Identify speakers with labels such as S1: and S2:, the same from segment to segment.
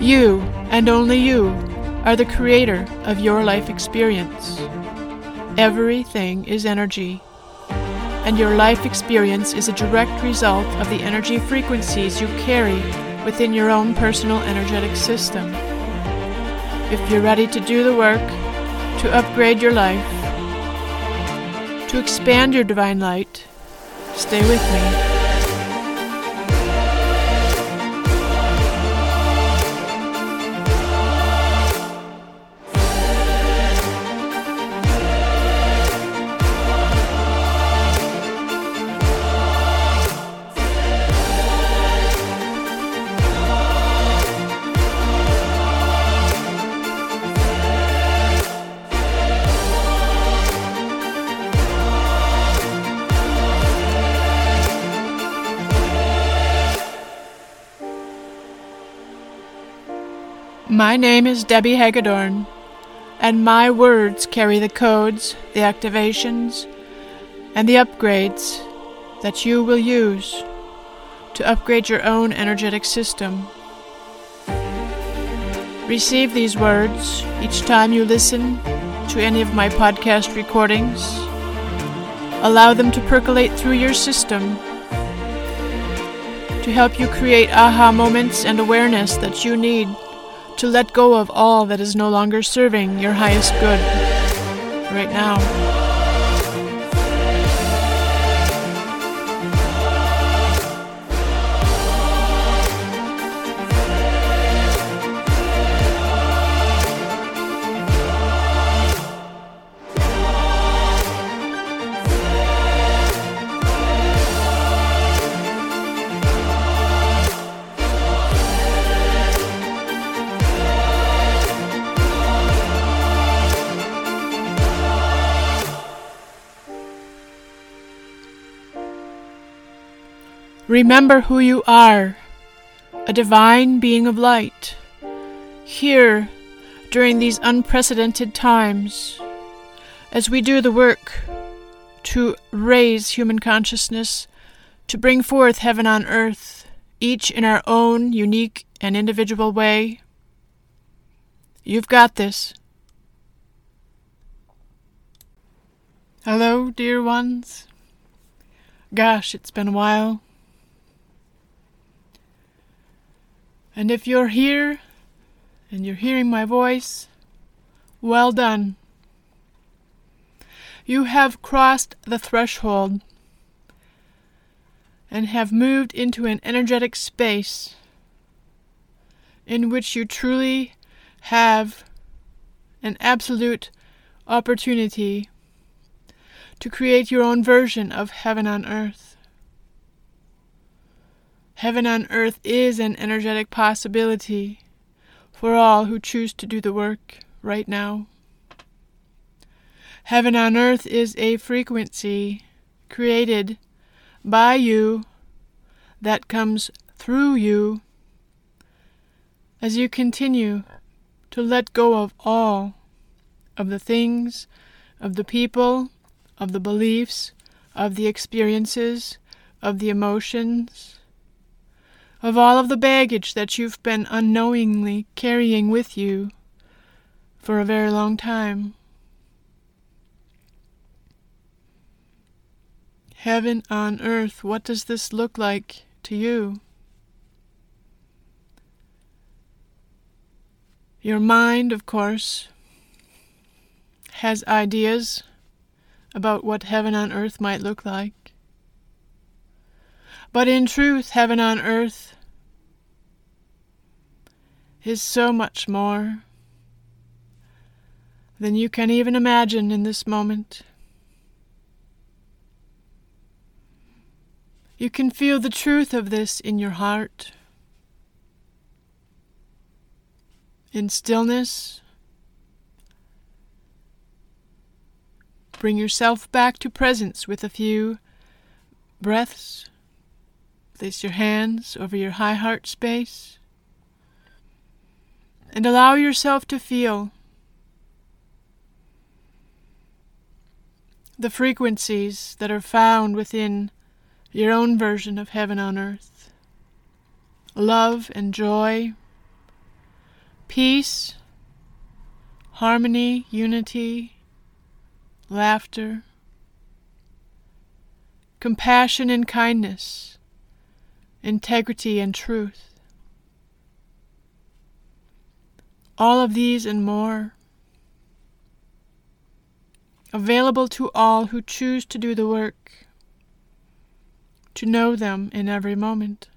S1: You, and only you, are the creator of your life experience. Everything is energy, and your life experience is a direct result of the energy frequencies you carry within your own personal energetic system. If you're ready to do the work, to upgrade your life, to expand your divine light, stay with me. My name is Debbie Hagedorn, and my words carry the codes, the activations, and the upgrades that you will use to upgrade your own energetic system. Receive these words each time you listen to any of my podcast recordings. Allow them to percolate through your system to help you create aha moments and awareness that you need to let go of all that is no longer serving your highest good right now. Remember who you are, a divine being of light. Here, during these unprecedented times, as we do the work to raise human consciousness, to bring forth heaven on earth, each in our own unique and individual way. You've got this. Hello, dear ones. Gosh, it's been a while. And if you're here and you're hearing my voice, well done. You have crossed the threshold and have moved into an energetic space in which you truly have an absolute opportunity to create your own version of heaven on earth. Heaven on earth is an energetic possibility for all who choose to do the work right now. Heaven on earth is a frequency created by you that comes through you as you continue to let go of all of the things, of the people, of the beliefs, of the experiences, of the emotions, of all of the baggage that you've been unknowingly carrying with you for a very long time. Heaven on earth, what does this look like to you? Your mind, of course, has ideas about what heaven on earth might look like. But in truth, heaven on earth is so much more than you can even imagine in this moment. You can feel the truth of this in your heart. In stillness, bring yourself back to presence with a few breaths. Place your hands over your high heart space and allow yourself to feel the frequencies that are found within your own version of heaven on earth. Love and joy, peace, harmony, unity, laughter, compassion and kindness, integrity and truth. All of these and more available to all who choose to do the work, to know them in every moment.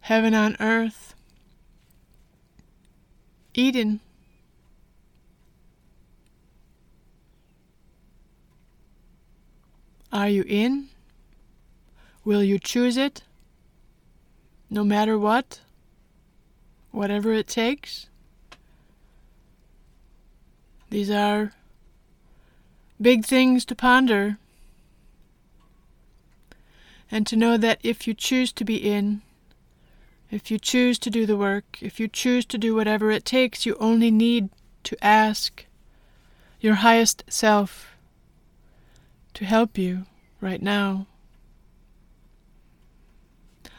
S1: Heaven on earth, Eden. Are you in? Will you choose it? No matter what? whatever it takes. These are big things to ponder. And to know that if you choose to be in, if you choose to do the work, if you choose to do whatever it takes, you only need to ask your highest self to help you right now.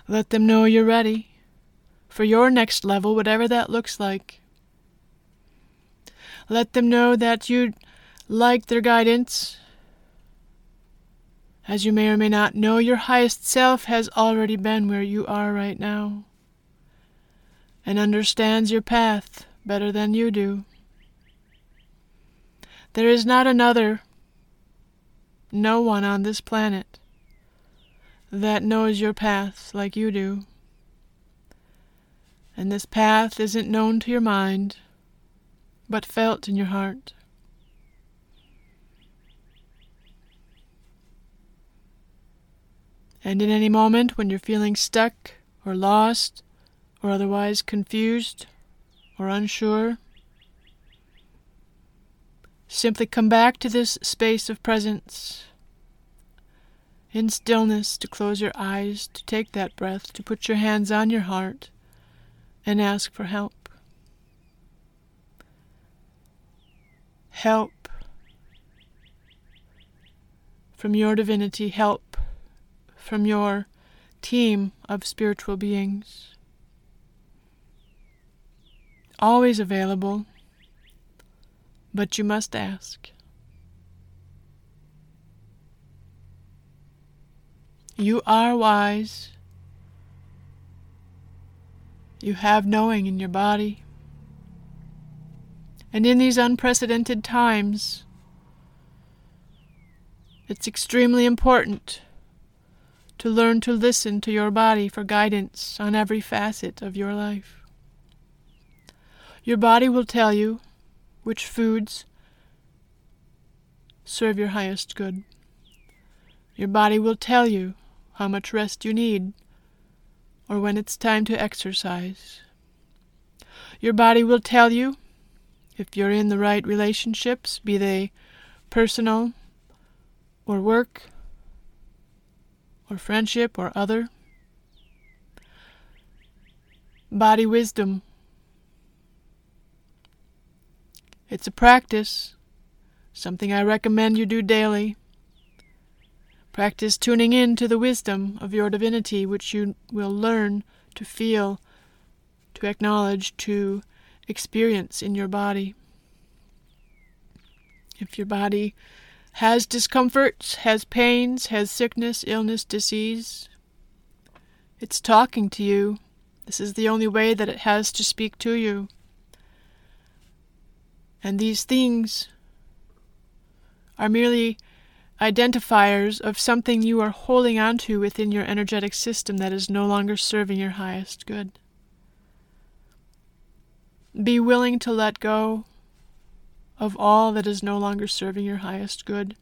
S1: Let them know you're ready for your next level, whatever that looks like. Let them know that you'd like their guidance. As you may or may not know, your highest self has already been where you are right now and understands your path better than you do. There is not another, no one on this planet that knows your path like you do and this path isn't known to your mind, but felt in your heart. And in any moment when you're feeling stuck or lost or otherwise confused or unsure, simply come back to this space of presence. In stillness, to close your eyes, to take that breath, to put your hands on your heart and ask for help. Help from your divinity, help from your team of spiritual beings. Always available, but you must ask. You are wise. You have knowing in your body. And in these unprecedented times, it's extremely important to learn to listen to your body for guidance on every facet of your life. Your body will tell you which foods serve your highest good. Your body will tell you how much rest you need or when it's time to exercise. Your body will tell you if you're in the right relationships, be they personal or work or friendship or other. Body wisdom. It's a practice, something I recommend you do daily. Practice tuning in to the wisdom of your divinity, which you will learn to feel, to acknowledge, to experience in your body. If your body has discomforts, has pains, has sickness, illness, disease, it's talking to you. This is the only way that it has to speak to you. And these things are merely identifiers of something you are holding on to within your energetic system that is no longer serving your highest good. Be willing to let go of all that is no longer serving your highest good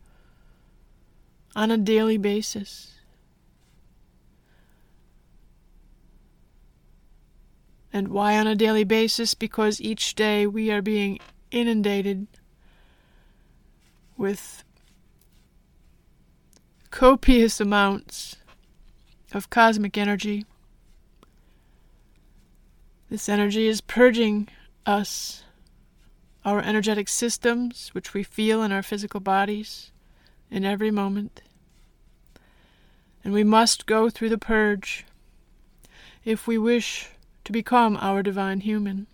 S1: on a daily basis. And why on a daily basis? Because each day we are being inundated with copious amounts of cosmic energy. This energy is purging us, our energetic systems, which we feel in our physical bodies in every moment. and we must go through the purge if we wish to become our divine human.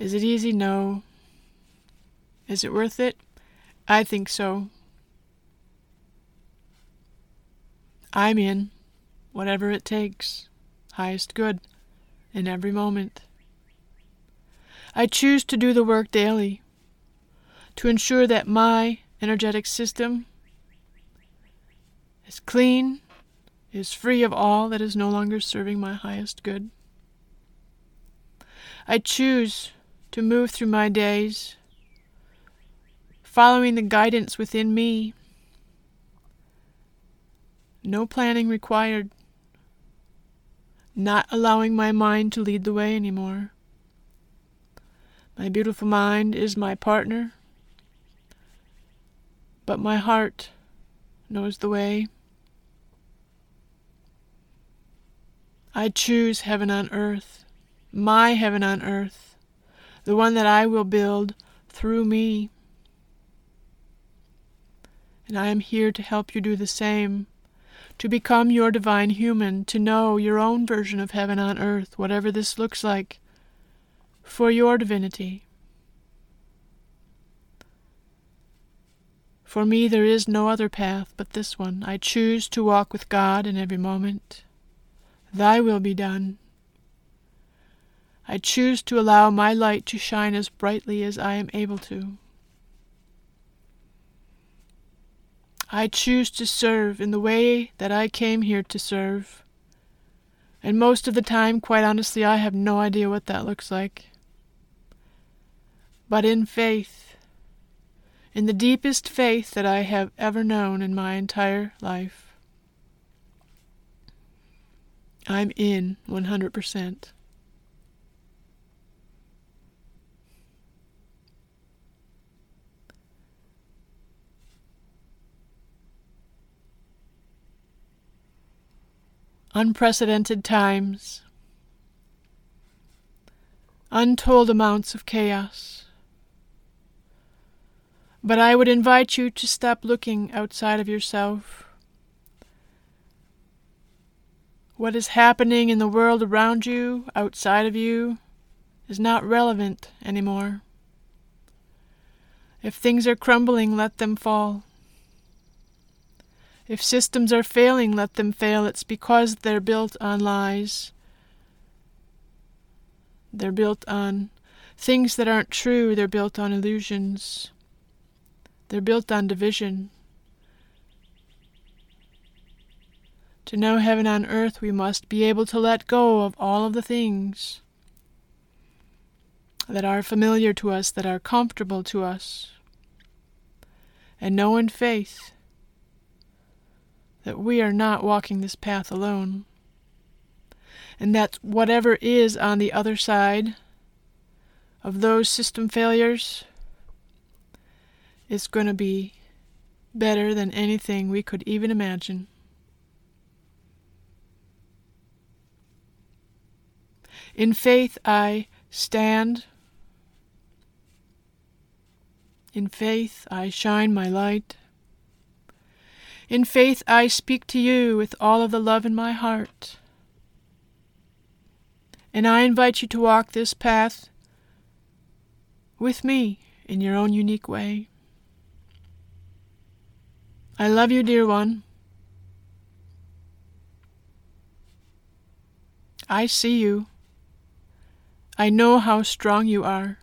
S1: Is it easy? No. Is it worth it? I think so. I'm in, whatever it takes, highest good, in every moment. I choose to do the work daily, to ensure that my energetic system is clean, is free of all that is no longer serving my highest good. I choose to move through my days, following the guidance within me. No planning required. Not allowing my mind to lead the way anymore. My beautiful mind is my partner, but my heart knows the way. I choose heaven on earth, my heaven on earth, the one that I will build through me. And I am here to help you do the same, to become your divine human, to know your own version of heaven on earth, whatever this looks like for your divinity. For me, there is no other path but this one. I choose to walk with God in every moment. Thy will be done. I choose to allow my light to shine as brightly as I am able to. I choose to serve in the way that I came here to serve. And most of the time, quite honestly, I have no idea what that looks like but in faith, in the deepest faith that I have ever known in my entire life. I'm in 100%. Unprecedented times, untold amounts of chaos. But I would invite you to stop looking outside of yourself. What is happening in the world around you, outside of you, is not relevant anymore. If things are crumbling, let them fall. If systems are failing, let them fail. It's because they're built on lies. They're built on things that aren't true, they're built on illusions. They're built on division. To know heaven on earth, we must be able to let go of all of the things that are familiar to us, that are comfortable to us, and know in faith that we are not walking this path alone, and that whatever is on the other side of those system failures is going to be better than anything we could even imagine. In faith, I stand. In faith, I shine my light. In faith, I speak to you with all of the love in my heart. And I invite you to walk this path with me in your own unique way. I love you, dear one. I see you. I know how strong you are.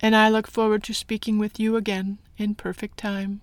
S1: And I look forward to speaking with you again in perfect time.